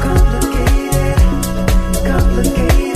complicated, complicated.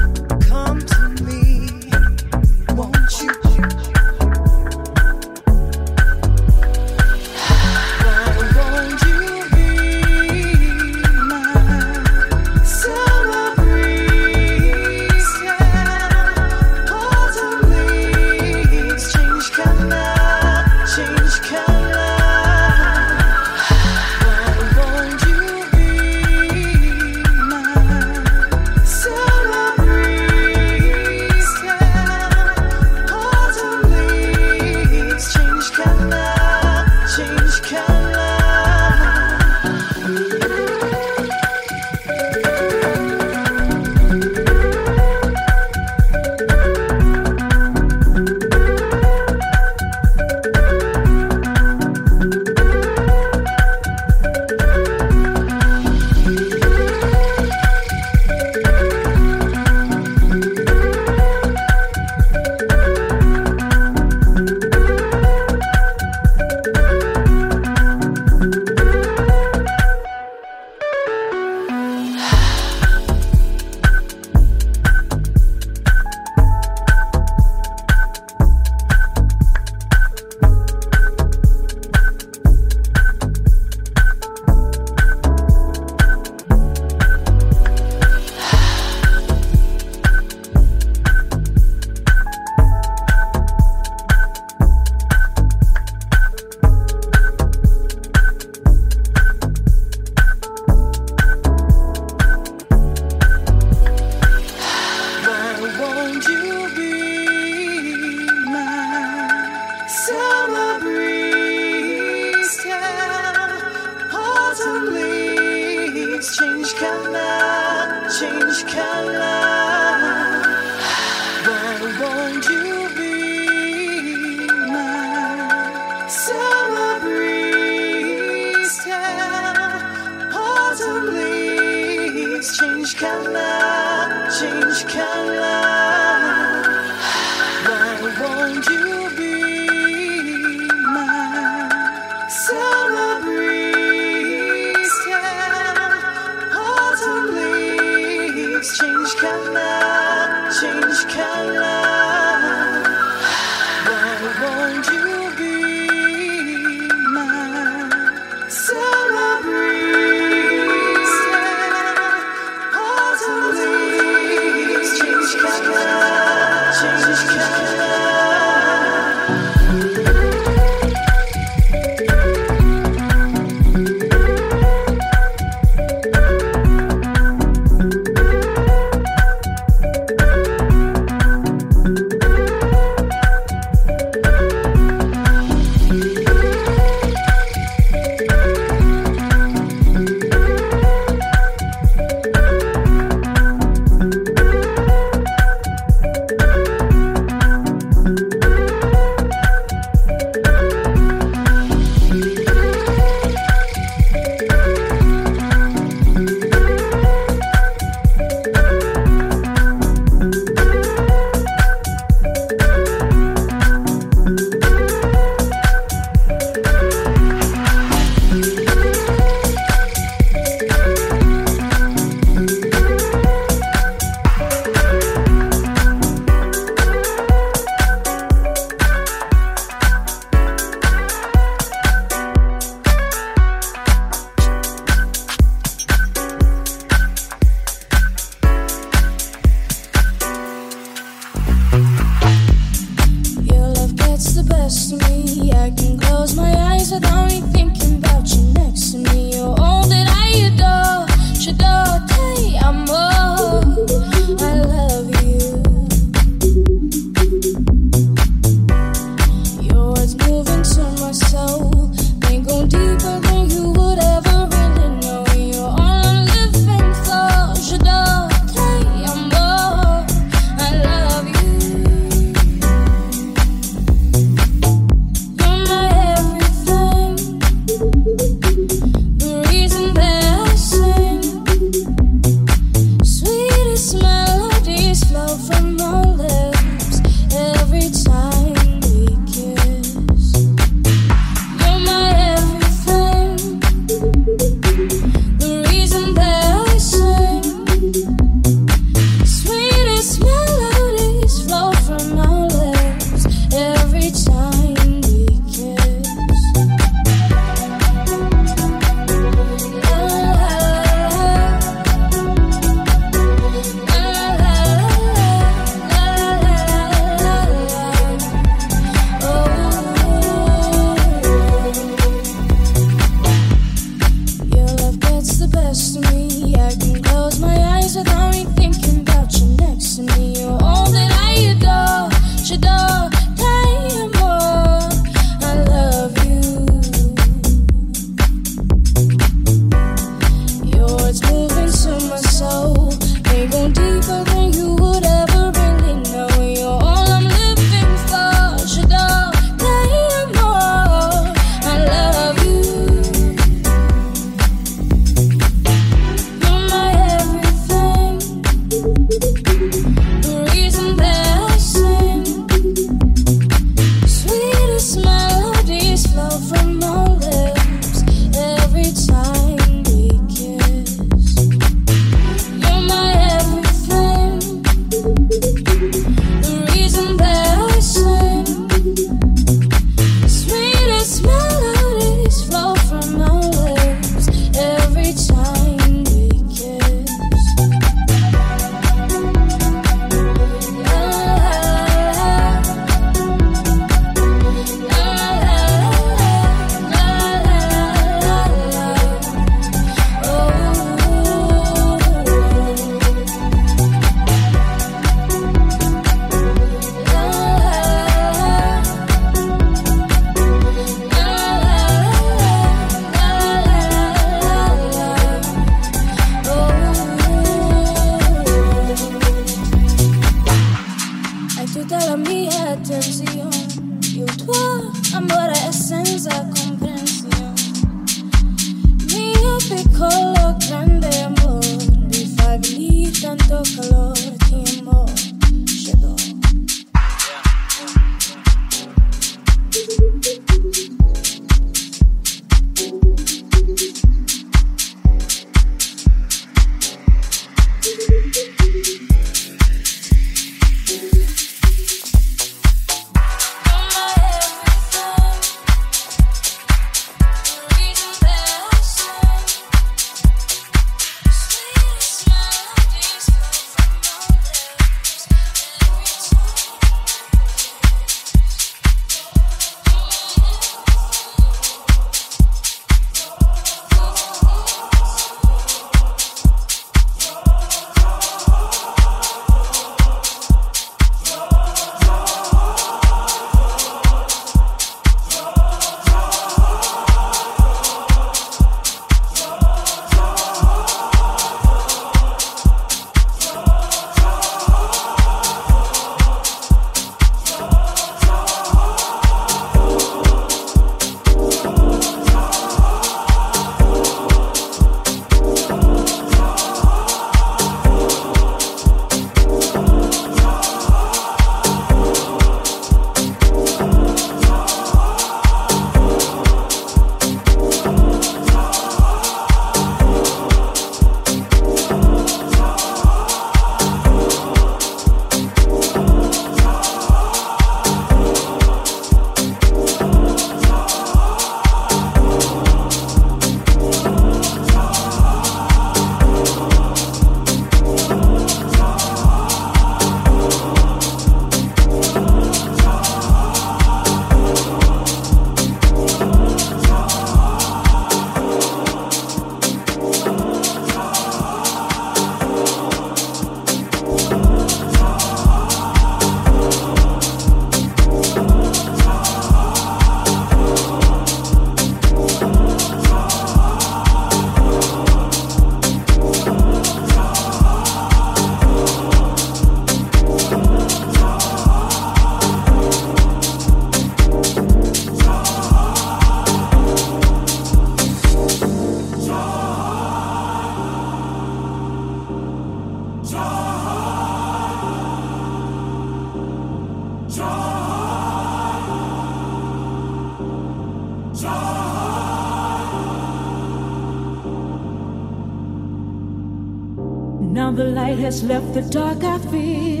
The dark I fear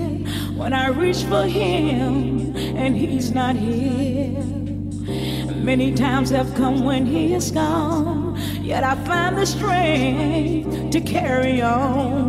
when I reach for him and he's not here. Many times have come when he is gone, yet I find the strength to carry on.